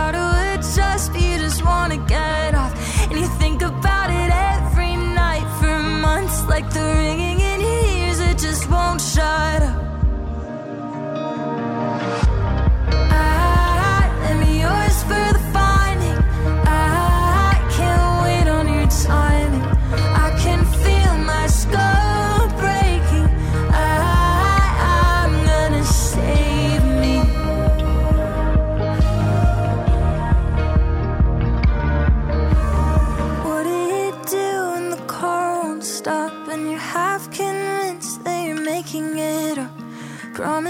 Try to adjust, but you just wanna get off? And you think about it every night for months, like the ringing in your ears, it just won't shut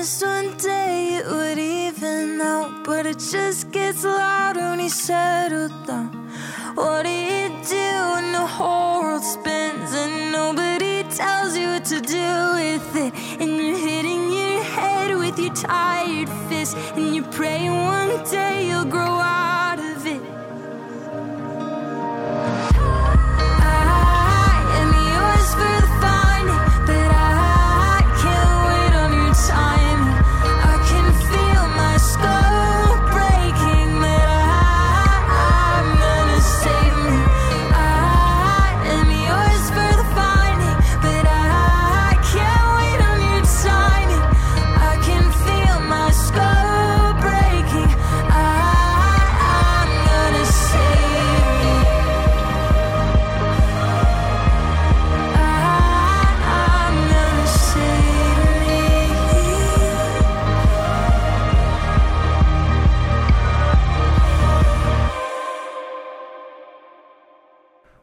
Promised one day it would even out, but it just gets louder when you settle down. What do you do when the whole world spins and nobody tells you what to do with it? And you're hitting your head with your tired fist, and you're praying one day you'll grow out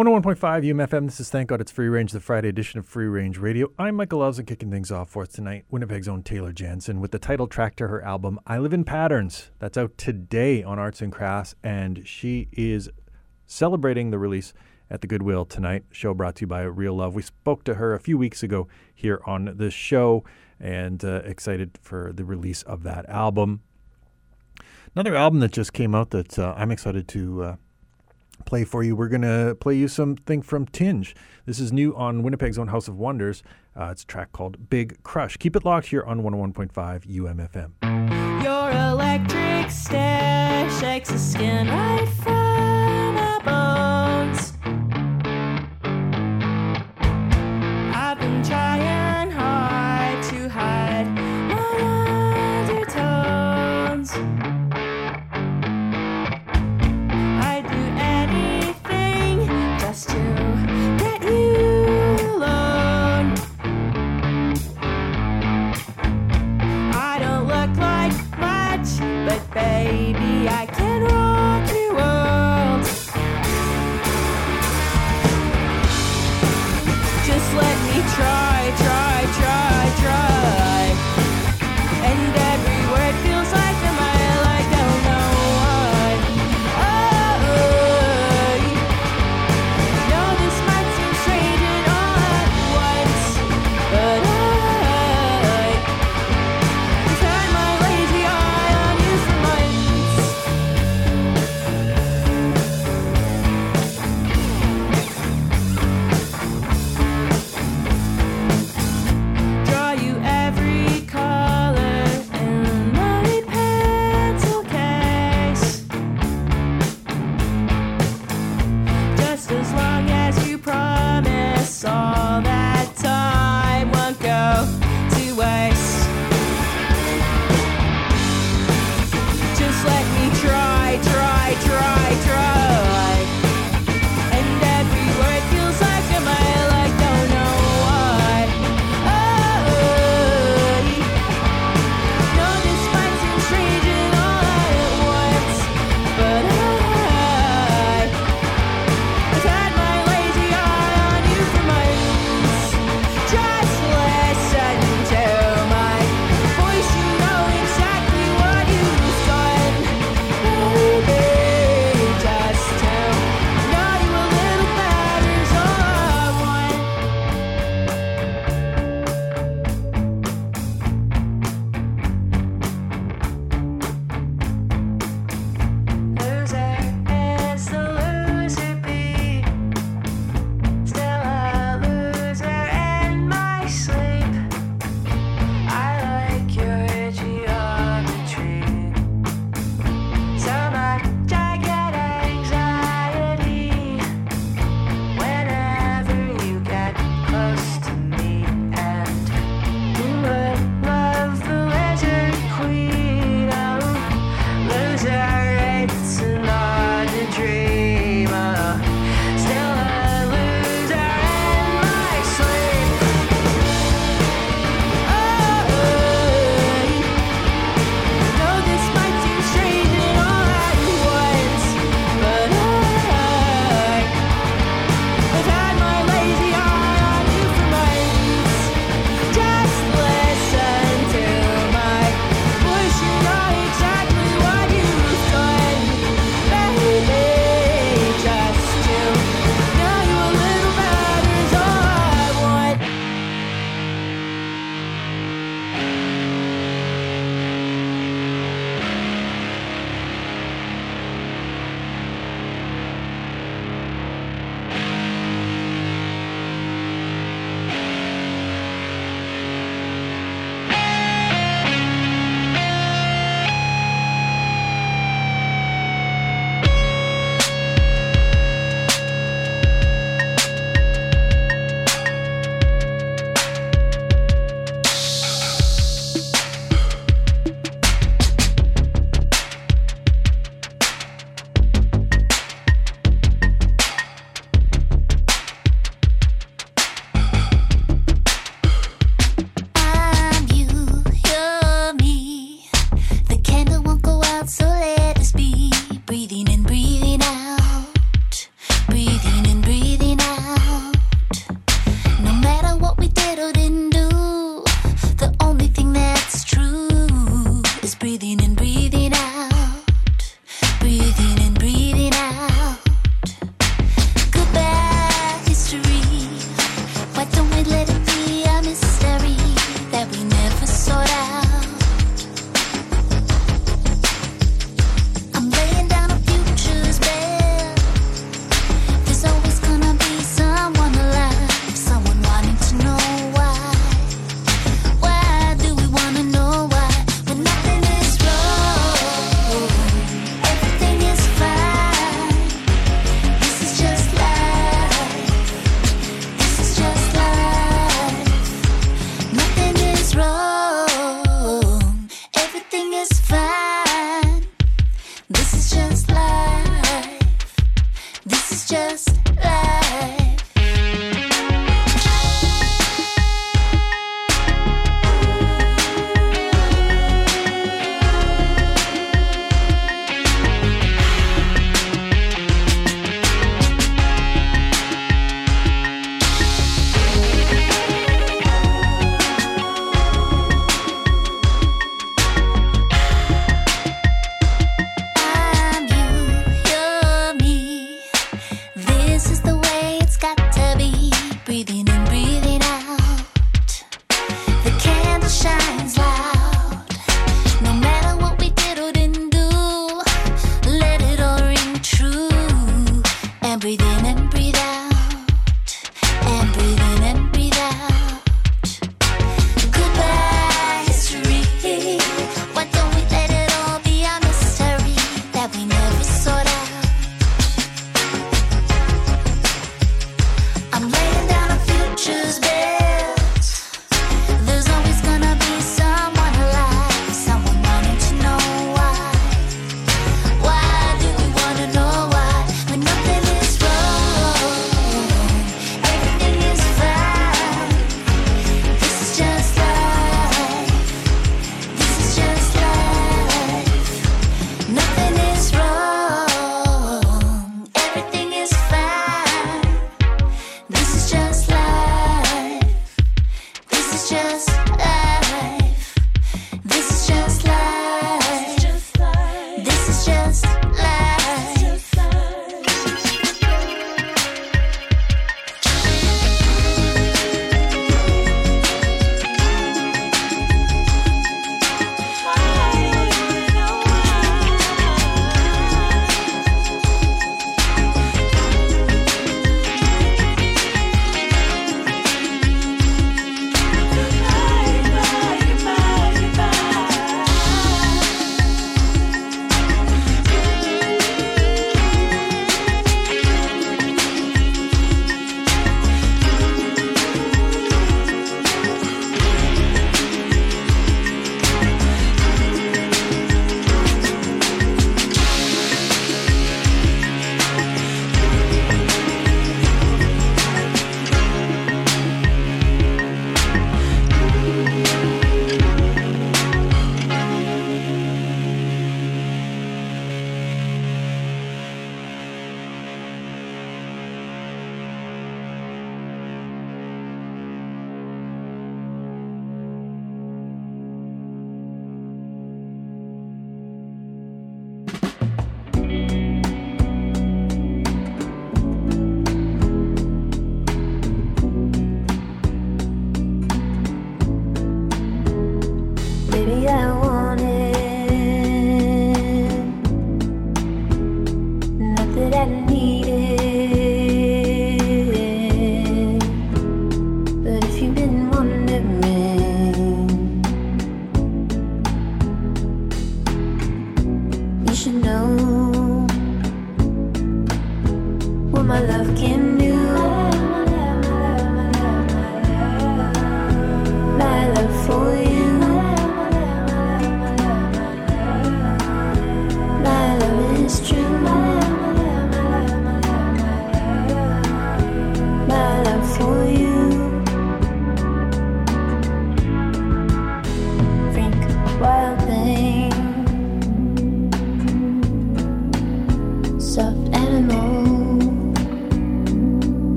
101.5 UMFM. This is Thank God It's Free Range, the Friday edition of Free Range Radio. I'm Michael Lawson kicking things off for us tonight. Winnipeg's own Taylor Janzen with the title track to her album, I Live in Patterns. That's out today on Arts and Crafts, and she is celebrating the release at the Goodwill tonight. Show brought to you by Real Love. We spoke to her a few weeks ago here on this show and uh, excited for the release of that album. Another album that just came out that uh, I'm excited to uh, play for you. We're going to play you something from Tinge. This is new on Winnipeg's own House of Wonders. Uh, it's a track called Big Crush. Keep it locked here on 101.5 UMFM. Your electric the skin right from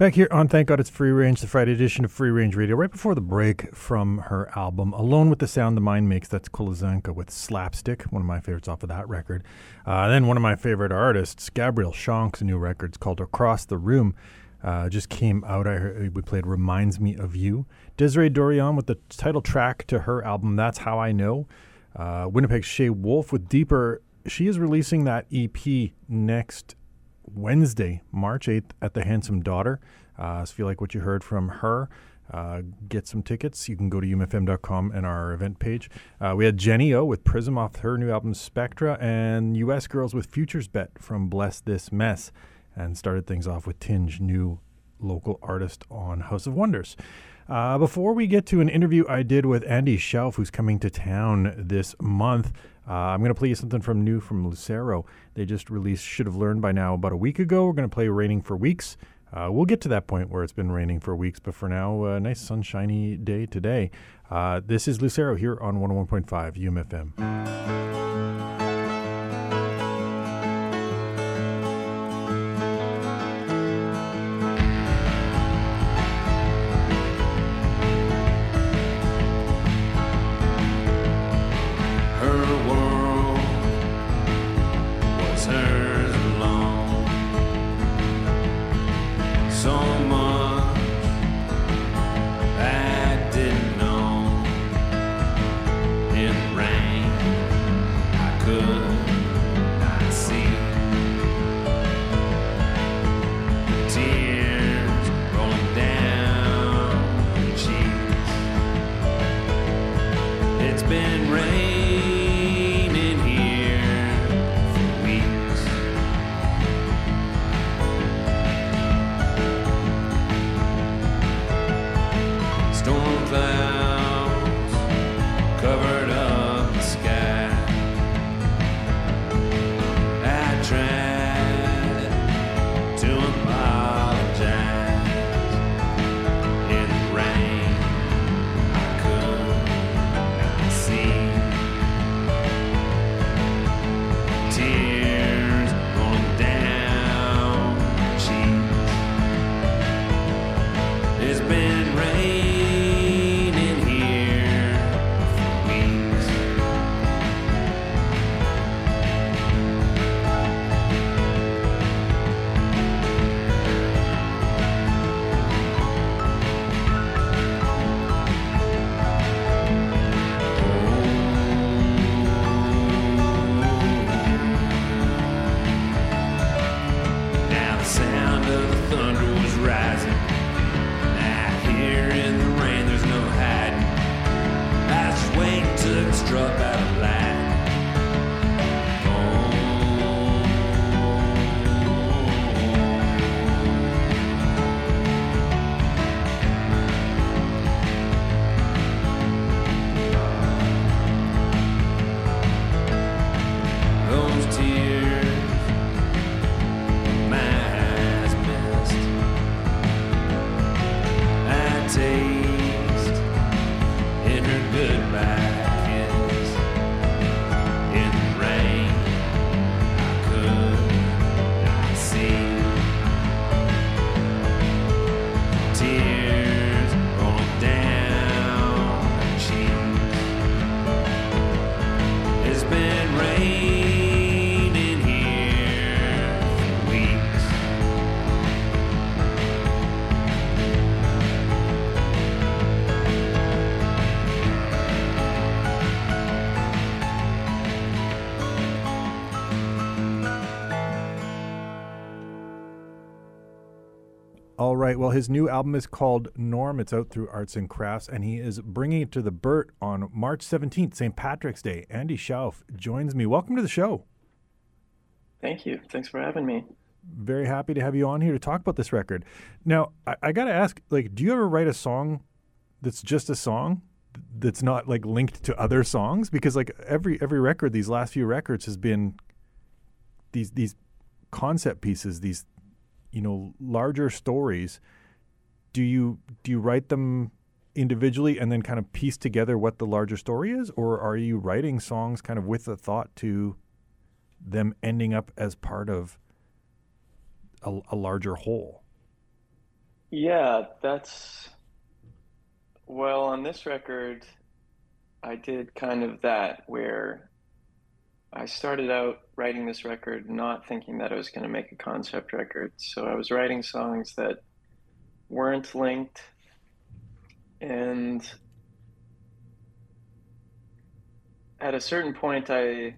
Back here on Thank God It's Free Range, the Friday edition of Free Range Radio. Right before the break from her album, Alone with the Sound the Mind Makes, that's Koleszenka with Slapstick, one of my favorites off of that record. Uh, then one of my favorite artists, Gabrielle Shonk's new record, called Across the Room, uh, just came out. I heard, we played Reminds Me of You. Desiree Dorion with the title track to her album, That's How I Know. Uh, Winnipeg's Shay Wolf with Deeper. She is releasing that EP next Wednesday, March 8th at the Handsome Daughter. Uh, so if you like what you heard from her, uh, get some tickets. You can go to umfm.com and our event page. Uh, we had Jenny O with Prism off her new album Spectra, and US Girls with Futures Bet from Bless This Mess, and started things off with Tinge, new local artist on House of Wonders. Uh, before we get to an interview I did with Andy Shauf, who's coming to town this month, uh, I'm going to play you something from new from Lucero. They just released Should Have Learned by Now about a week ago. We're going to play Raining for Weeks. Uh, we'll get to that point where it's been raining for weeks, but for now, a nice sunshiny day today. Uh, this is Lucero here on 101.5 UMFM. All right. Well, his new album is called Norm. It's out through Arts and Crafts, and he is bringing it to the Burt on March 17th, St. Patrick's Day. Andy Shauf joins me. Welcome to the show. Thank you. Thanks for having me. Very happy to have you on here to talk about this record. Now, I, I got to ask, like, do you ever write a song that's just a song that's not like linked to other songs? Because like every every record, these last few records has been these these concept pieces, these you know larger stories. Do you do you write them individually and then kind of piece together what the larger story is, or are you writing songs kind of with a thought to them ending up as part of a, a larger whole? Yeah, that's well, on this record, I did kind of that where I started out writing this record not thinking that I was going to make a concept record. So I was writing songs that weren't linked and at a certain point I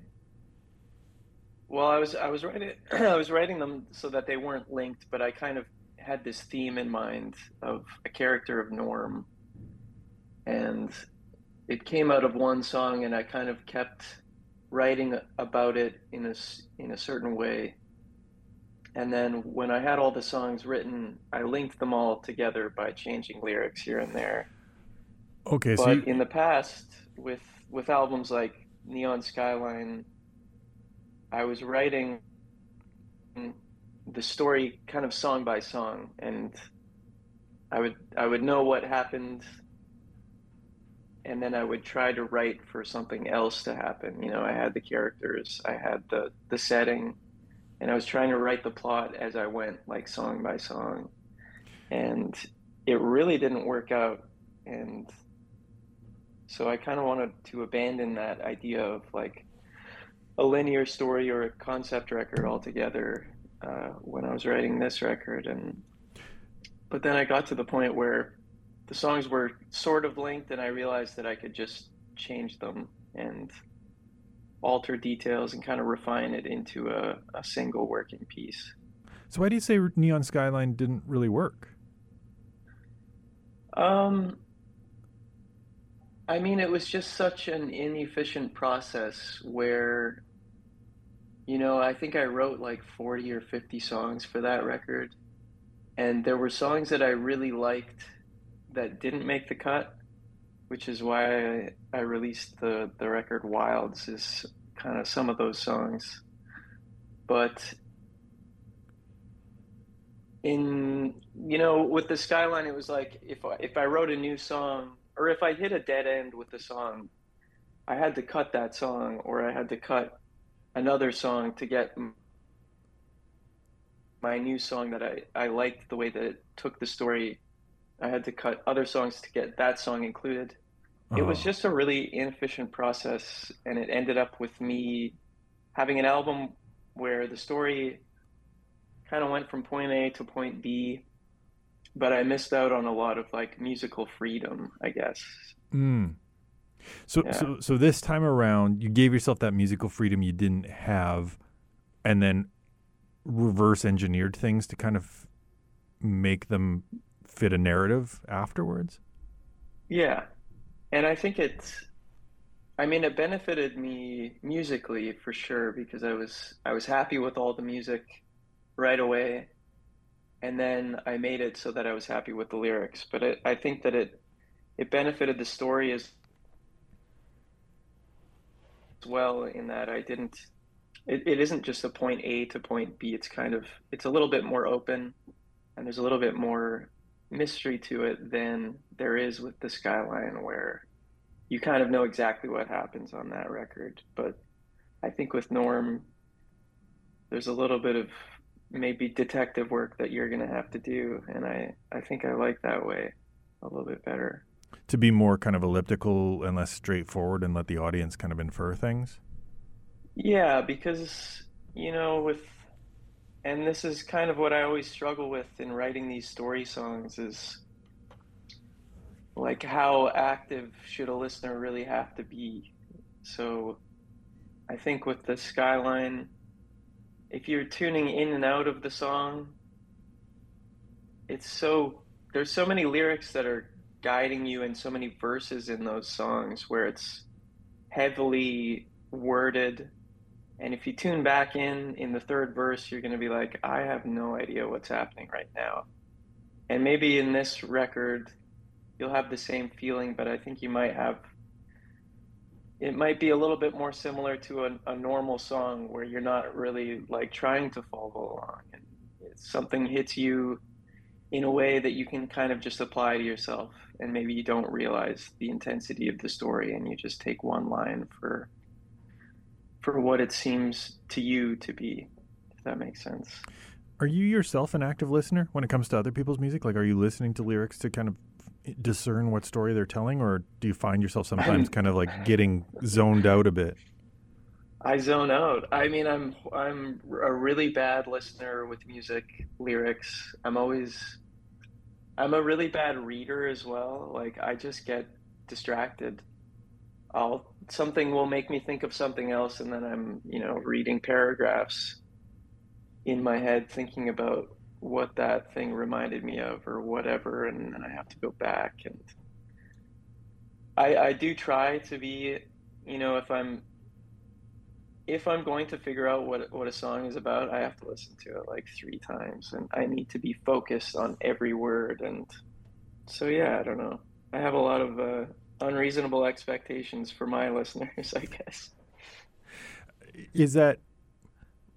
well, I was I was writing I was writing them so that they weren't linked, but I kind of had this theme in mind of a character of Norm, and it came out of one song, and I kind of kept writing about it in a in a certain way. And then when I had all the songs written, I linked them all together by changing lyrics here and there. Okay, but so you, in the past, with with albums like Neon Skyline, I was writing the story kind of song by song, and I would I would know what happened, and then I would try to write for something else to happen. You know, I had the characters, I had the the setting, and I was trying to write the plot as I went, like song by song, and it really didn't work out, and so I kind of wanted to abandon that idea of like a linear story or a concept record altogether uh, when I was writing this record, and but then I got to the point where the songs were sort of linked, and I realized that I could just change them and alter details and kind of refine it into a, a single working piece. so why do you say Neon Skyline didn't really work? Um, I mean, it was just such an inefficient process where, you know, I think I wrote like 40 or 50 songs for that record. And there were songs that I really liked that didn't make the cut, which is why I, I released the, the record Wilds, is kind of some of those songs. But in, you know, with the Skyline, it was like if I, if I wrote a new song, or if I hit a dead end with the song, I had to cut that song or I had to cut another song to get my new song that I, I liked the way that it took the story. I had to cut other songs to get that song included. It was Oh. just a really inefficient process, and it ended up with me having an album where the story kind of went from point A to point B, but I missed out on a lot of like musical freedom, I guess. Mm. So, Yeah. so, so this time around, you gave yourself that musical freedom you didn't have, and then reverse engineered things to kind of make them fit a narrative afterwards. Yeah. And I think it's I mean it benefited me musically for sure because I was I was happy with all the music right away. And then I made it so that I was happy with the lyrics. But it, I think that it it benefited the story as well in that I didn't it, it isn't just a point A to point B. It's kind of it's a little bit more open and there's a little bit more mystery to it than there is with the skyline where you kind of know exactly what happens on that record but i think with norm there's a little bit of maybe detective work that you're going to have to do and i i think i like that way a little bit better To be more kind of elliptical and less straightforward, and let the audience kind of infer things. yeah because you know with and this is kind of what i always struggle with in writing these story songs is like how active should a listener really have to be? So i think with the skyline if you're tuning in and out of the song it's so there's so many lyrics that are guiding you and so many verses in those songs where it's heavily worded and if you tune back in in the third verse you're going to be like i have no idea what's happening right now. And maybe in this record you'll have the same feeling but i think you might have it might be a little bit more similar to a, a normal song where you're not really like trying to follow along and something hits you in a way that you can kind of just apply to yourself and maybe you don't realize the intensity of the story and you just take one line for for what it seems to you to be if that makes sense Are you yourself an active listener when it comes to other people's music? Like, are you listening to lyrics to kind of discern what story they're telling, or do you find yourself sometimes kind of like getting zoned out a bit? I zone out. I mean, I'm I'm a really bad listener with music lyrics. I'm always I'm a really bad reader as well. Like I just get distracted. I'll something will make me think of something else and then I'm, you know, reading paragraphs in my head thinking about what that thing reminded me of or whatever and then I have to go back and I I do try to be, you know, if I'm if I'm going to figure out what what a song is about, I have to listen to it like three times, and I need to be focused on every word. And so, yeah, I don't know. I have a lot of uh, unreasonable expectations for my listeners, I guess. Is that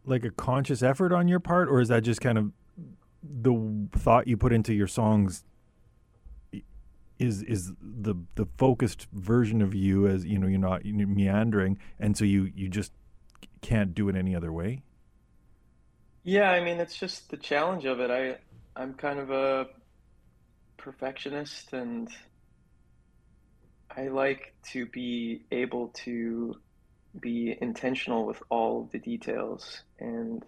like a conscious effort on your part, or is that just kind of the thought you put into your songs? Is is the the focused version of you as you know you're not you're meandering, and so you you just can't do it any other way? Yeah, I mean, it's just the challenge of it. I I'm kind of a perfectionist and I like to be able to be intentional with all the details and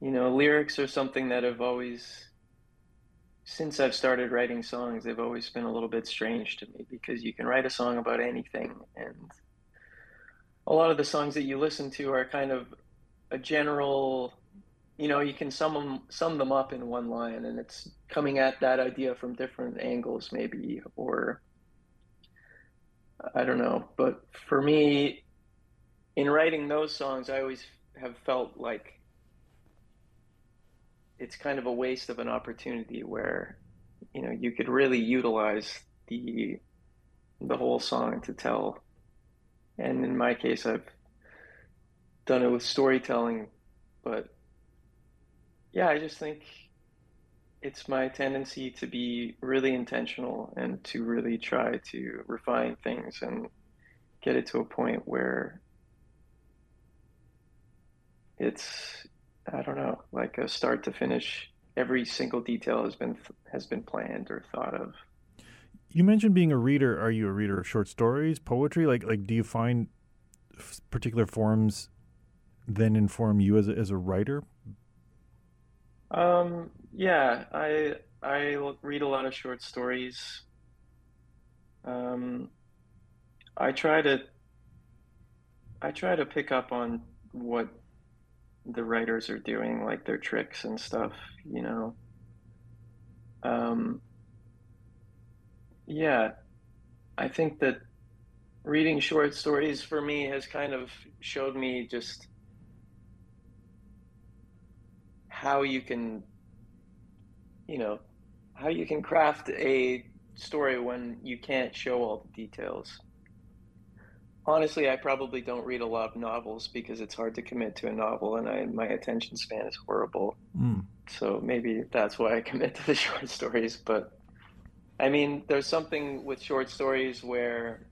you know, lyrics are something that have always since I've started writing songs, they've always been a little bit strange to me because you can write a song about anything and a lot of the songs that you listen to are kind of a general you know you can sum them sum them up in one line and it's coming at that idea from different angles maybe or i don't know but for me in writing those songs i always have felt like it's kind of a waste of an opportunity where you know you could really utilize the the whole song to tell and in my case, I've done it with storytelling. But yeah, I just think it's my tendency to be really intentional and to really try to refine things and get it to a point where it's I don't know, like a start to finish. Every single detail has been has been planned or thought of. You mentioned being a reader. Are you a reader of short stories, poetry? Like, like, do you find particular forms then inform you as a, as a writer? Um, yeah, I I read a lot of short stories. Um, I try to I try to pick up on what the writers are doing, like their tricks and stuff, you know. Um, yeah, I think that reading short stories for me has kind of showed me just how you can, you know, how you can craft a story when you can't show all the details. Honestly, I probably don't read a lot of novels because it's hard to commit to a novel, and I, my attention span is horrible. Mm. So maybe that's why I commit to the short stories. But I mean, there's something with short stories where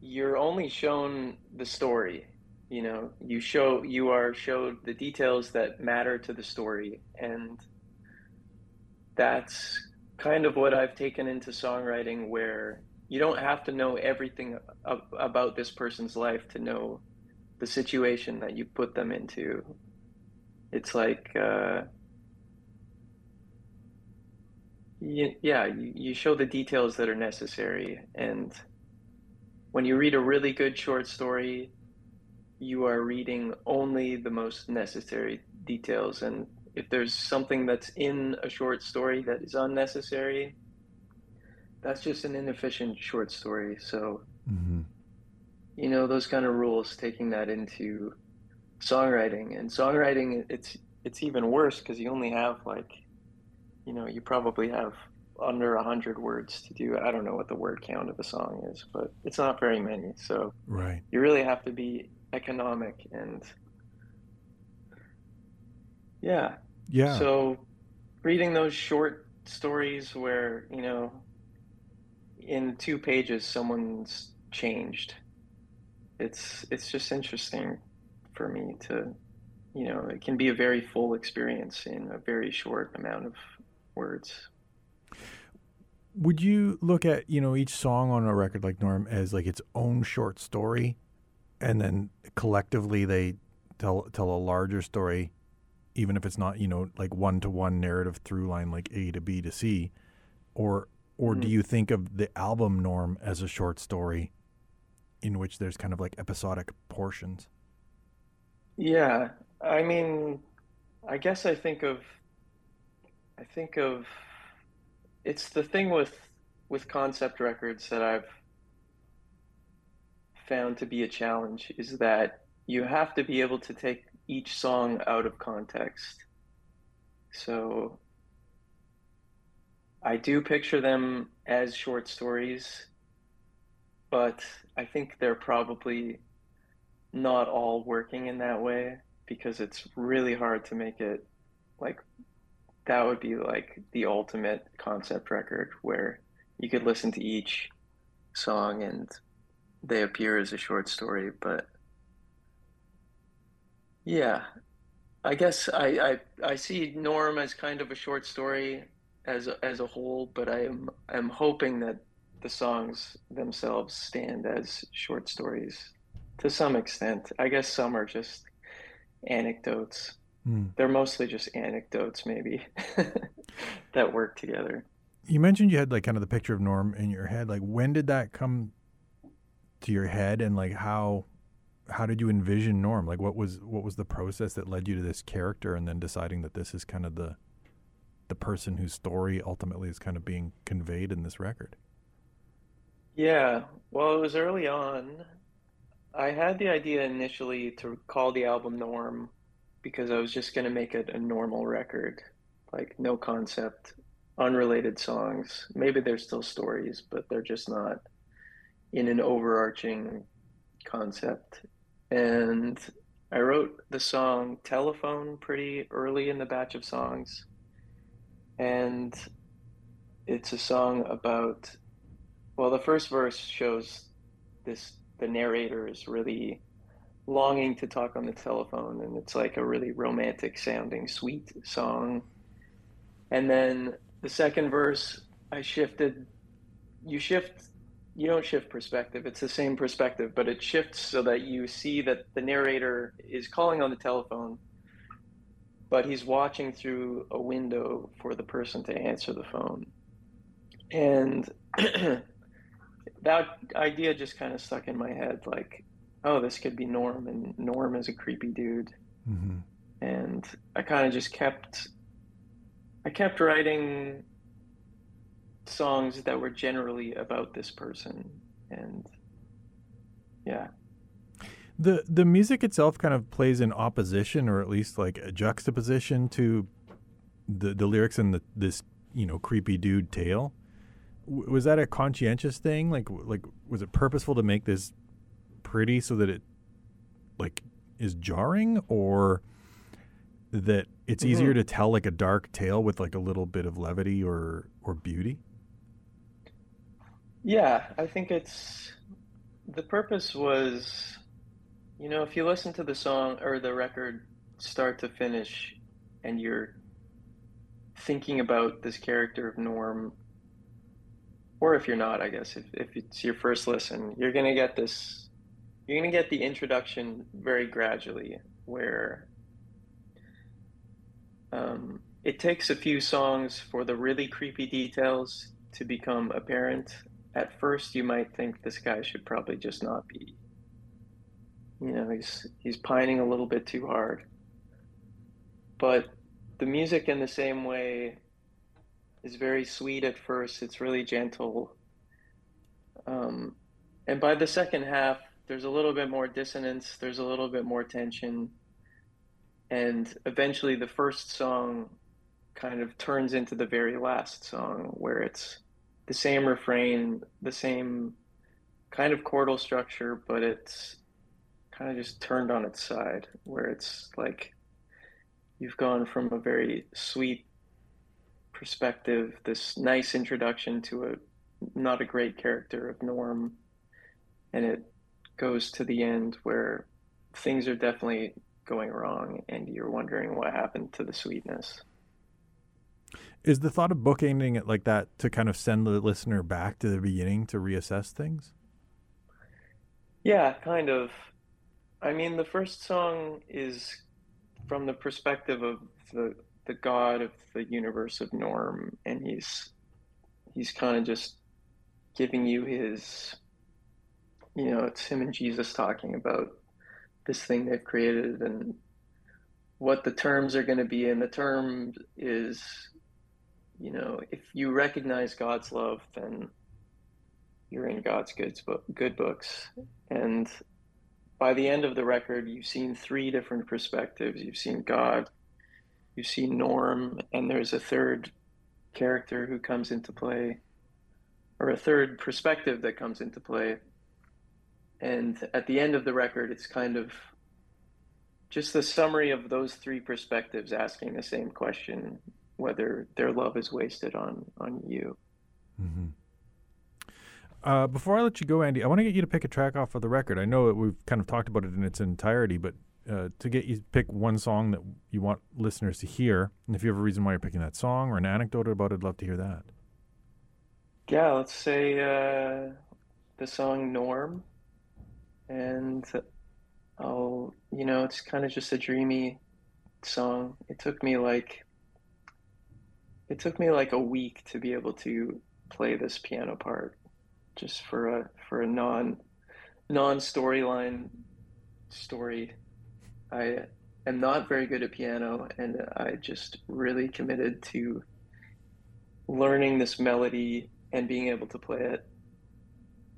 you're only shown the story. You know, you show you are showed the details that matter to the story, and that's kind of what I've taken into songwriting, where you don't have to know everything about this person's life to know the situation that you put them into. It's like. Uh, yeah, you, you show the details that are necessary. And when you read a really good short story, you are reading only the most necessary details. And if there's something that's in a short story that is unnecessary, that's just an inefficient short story. So, mm-hmm. you know, those kind of rules, taking that into songwriting and songwriting, it's, it's even worse because you only have like you know, you probably have under a hundred words to do. I don't know what the word count of a song is, but it's not very many. So right, you really have to be economic and yeah, yeah. So reading those short stories where you know, in two pages someone's changed. It's it's just interesting for me to you know, it can be a very full experience in a very short amount of words. Would you look at you know each song on a record like Norm as like its own short story, and then collectively they tell tell a larger story, even if it's not you know like one to one narrative through line like A to B to C, or or do Mhm. you think of the album Norm as a short story, in which there's kind of like episodic portions? Yeah, I mean, I guess I think of, I think of, it's the thing with with concept records that I've found to be a challenge is that you have to be able to take each song out of context. So I do picture them as short stories, but I think they're probably not all working in that way because it's really hard to make it like that would be like the ultimate concept record where you could listen to each song and they appear as a short story but yeah i guess i i, I see norm as kind of a short story as a, as a whole but i am i'm hoping that the songs themselves stand as short stories to some extent. I guess some are just anecdotes. Hmm. They're mostly just anecdotes, maybe, that work together. You mentioned you had like kind of the picture of Norm in your head. Like when did that come to your head and like how how did you envision Norm? Like what was what was the process that led you to this character and then deciding that this is kind of the the person whose story ultimately is kind of being conveyed in this record? Yeah, well, it was early on. I had the idea initially to call the album Norm because I was just going to make it a normal record, like no concept, unrelated songs. Maybe there's still stories, but they're just not in an overarching concept. And I wrote the song Telephone pretty early in the batch of songs. And it's a song about, well, the first verse shows this the narrator is really longing to talk on the telephone and it's like a really romantic sounding sweet song and then the second verse i shifted you shift you don't shift perspective. It's the same perspective but it shifts so that you see that the narrator is calling on the telephone but he's watching through a window for the person to answer the phone. And that idea just kind of stuck in my head like oh this could be norm and norm is a creepy dude. Mm-hmm. and i kind of just kept i kept writing songs that were generally about this person and yeah The the music itself kind of plays in opposition or at least like a juxtaposition to the the lyrics and the this, you know, creepy dude tale. W- was that a conscientious thing? Like like was it purposeful to make this pretty so that it like is jarring or that it's easier Mhm. to tell like a dark tale with like a little bit of levity or or beauty? Yeah, I think it's the purpose was, you know, if you listen to the song or the record start to finish and you're thinking about this character of Norm, or if you're not, I guess, if, if it's your first listen, you're gonna get this, you're gonna get the introduction very gradually, where um, it takes a few songs for the really creepy details to become apparent at first you might think this guy should probably just not be you know he's he's pining a little bit too hard. But the music in the same way is very sweet at first. It's really gentle. Um, and by the second half there's a little bit more dissonance. There's a little bit more tension. And eventually the first song kind of turns into the very last song where it's the same refrain, the same kind of chordal structure, but it's kind of just turned on its side, where it's like you've gone from a very sweet perspective, this nice introduction to a not a great character of Norm, and it goes to the end where things are definitely going wrong and you're wondering what happened to the sweetness. Is the thought of bookending it like that to kind of send the listener back to the beginning to reassess things? Yeah, kind of. I mean, the first song is from the perspective of the the god of the universe of Norm, and he's he's kind of just giving you his, you know, it's him and Jesus talking about this thing they've created and what the terms are going to be, and the term is, you know, if you recognize God's love, then you're in God's good good books, and by the end of the record, you've seen three different perspectives. You've seen God, you've seen Norm, and there's a third character who comes into play, or a third perspective that comes into play. And at the end of the record, it's kind of just the summary of those three perspectives asking the same question whether their love is wasted on on you. Mm-hmm. Uh, before I let you go, Andy, I want to get you to pick a track off of the record. I know we've kind of talked about it in its entirety, but uh, to get you to pick one song that you want listeners to hear, and if you have a reason why you're picking that song or an anecdote about it, I'd love to hear that. Yeah, let's say uh, the song Norm. And I'll, you know, it's kind of just a dreamy song. It took me like, it took me like a week to be able to play this piano part just for a for a non non storyline story. I am not very good at piano, and I just really committed to learning this melody and being able to play it.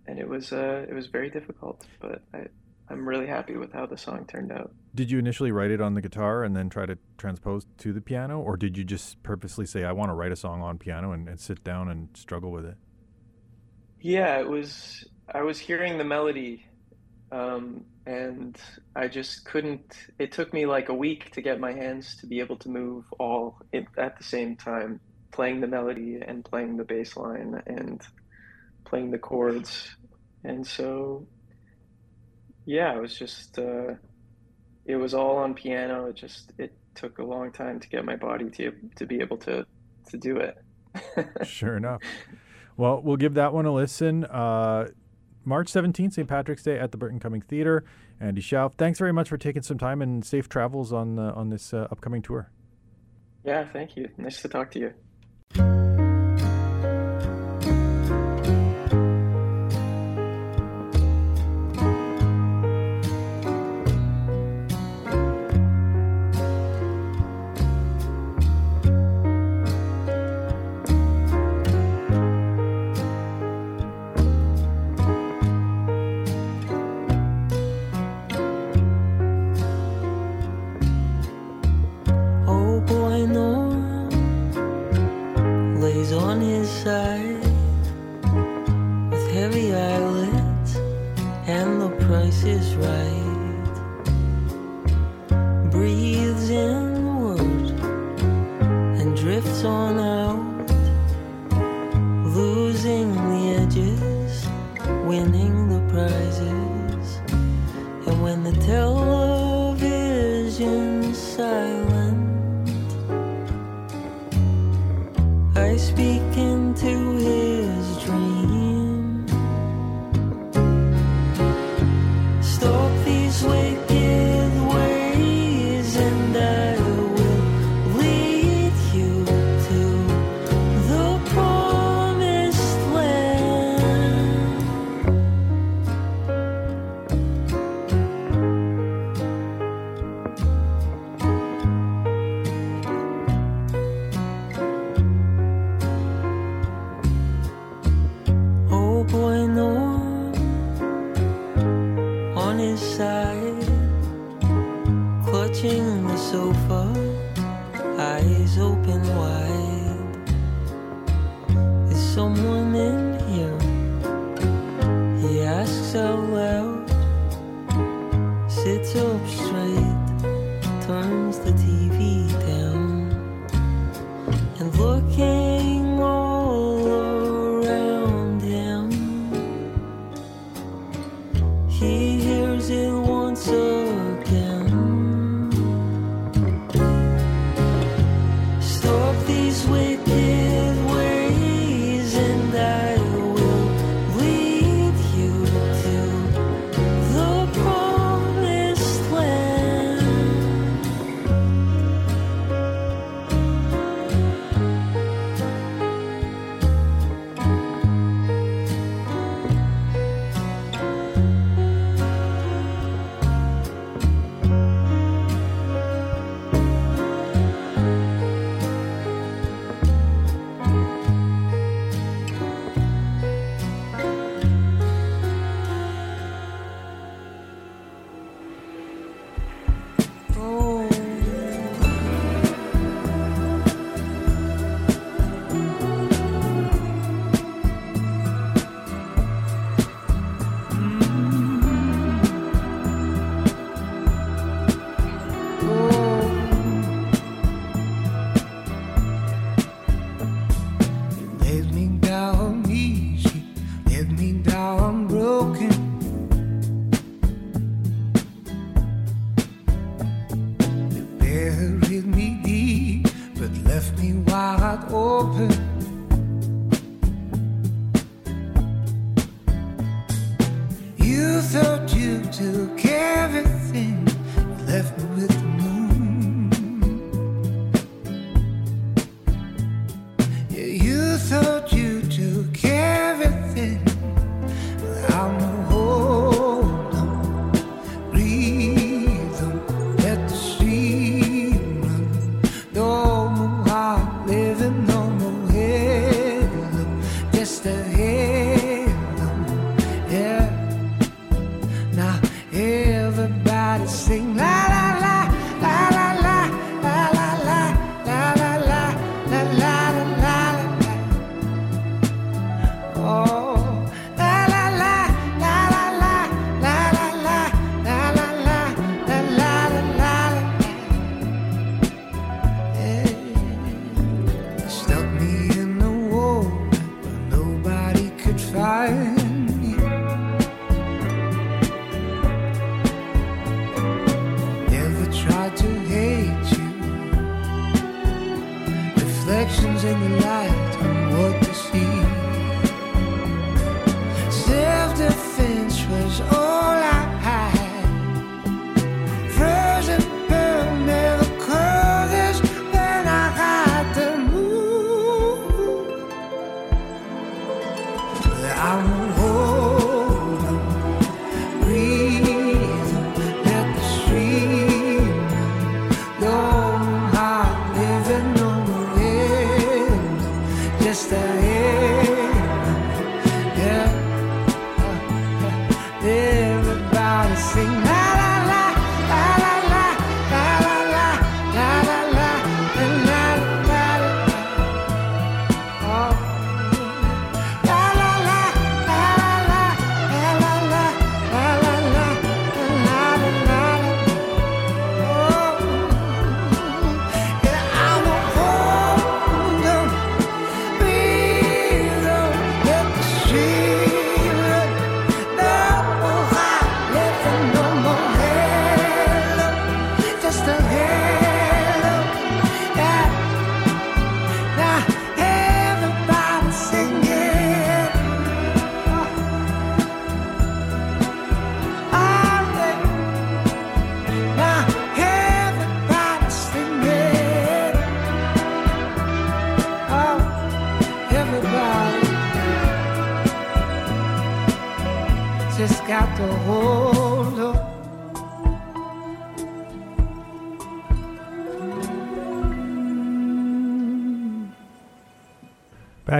And it was uh, it was very difficult, but I, I'm really happy with how the song turned out. Did you initially write it on the guitar and then try to transpose to the piano, or did you just purposely say, "I want to write a song on piano" and, and sit down and struggle with it? Yeah, it was. I was hearing the melody, um, and I just couldn't. It took me like a week to get my hands to be able to move all at the same time, playing the melody and playing the bass line and playing the chords, and so yeah, it was just. Uh, it was all on piano. It just it took a long time to get my body to to be able to to do it. sure enough. Well, we'll give that one a listen. Uh, March 17th, St. Patrick's Day at the Burton Cumming Theater. Andy Shauf, thanks very much for taking some time and safe travels on uh, on this uh, upcoming tour. Yeah, thank you. Nice to talk to you.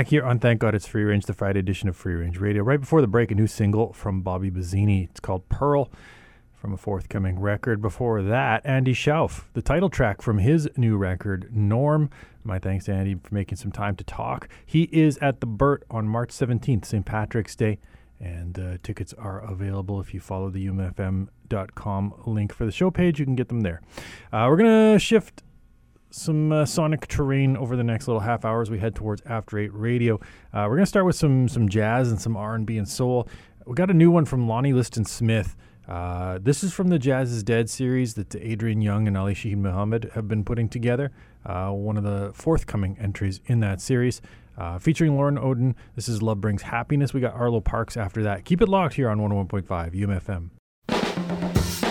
Back here on Thank God It's Free Range, the Friday edition of Free Range Radio. Right before the break, a new single from Bobby Bazini. It's called Pearl from a forthcoming record. Before that, Andy Shauf, the title track from his new record, Norm. My thanks to Andy for making some time to talk. He is at the Burt on March 17th, St. Patrick's Day, and uh, tickets are available if you follow the umfm.com link for the show page. You can get them there. Uh, we're going to shift some uh, sonic terrain over the next little half hour as we head towards After Eight Radio. Uh, we're gonna start with some some jazz and some R and B and soul. We got a new one from Lonnie Liston Smith. Uh, this is from the Jazz is Dead series that Adrian Younge and Ali Shaheed Muhammad have been putting together. Uh, one of the forthcoming entries in that series. Uh, featuring Loren Oden. This is Love Brings Happiness. We got Arlo Parks after that. Keep it locked here on 101.5 UMFM.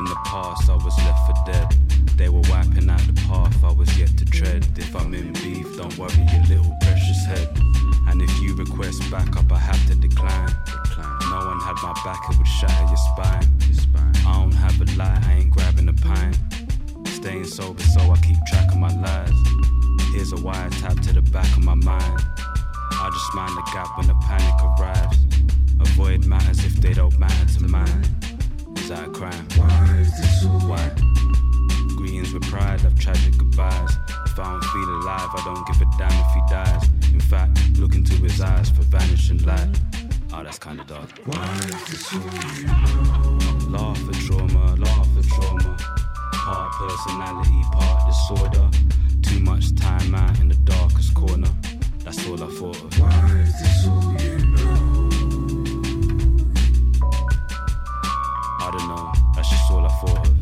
in the past, I was left for dead. They were wiping out the path I was yet to tread. If I'm in beef, don't worry your little precious head. And if you request backup, I have to decline. No one had my back, it would shatter your spine. I don't have a lie, I ain't grabbing a pint. Staying sober, so I keep track of my lies. Here's a wiretap to the back of my mind. I just mind the gap when the panic arrives. Avoid matters if they don't matter to mine. A crime? Why is this so? Why? Greetings with pride, have tragic goodbyes. If I don't feel alive, I don't give a damn if he dies. In fact, look into his eyes for vanishing light. Oh, that's kinda dark. Why is this so? Laugh for trauma, laugh for trauma. Part personality, part disorder. Too much time out in the darkest corner. That's all I thought of. Why is this know? All la forge.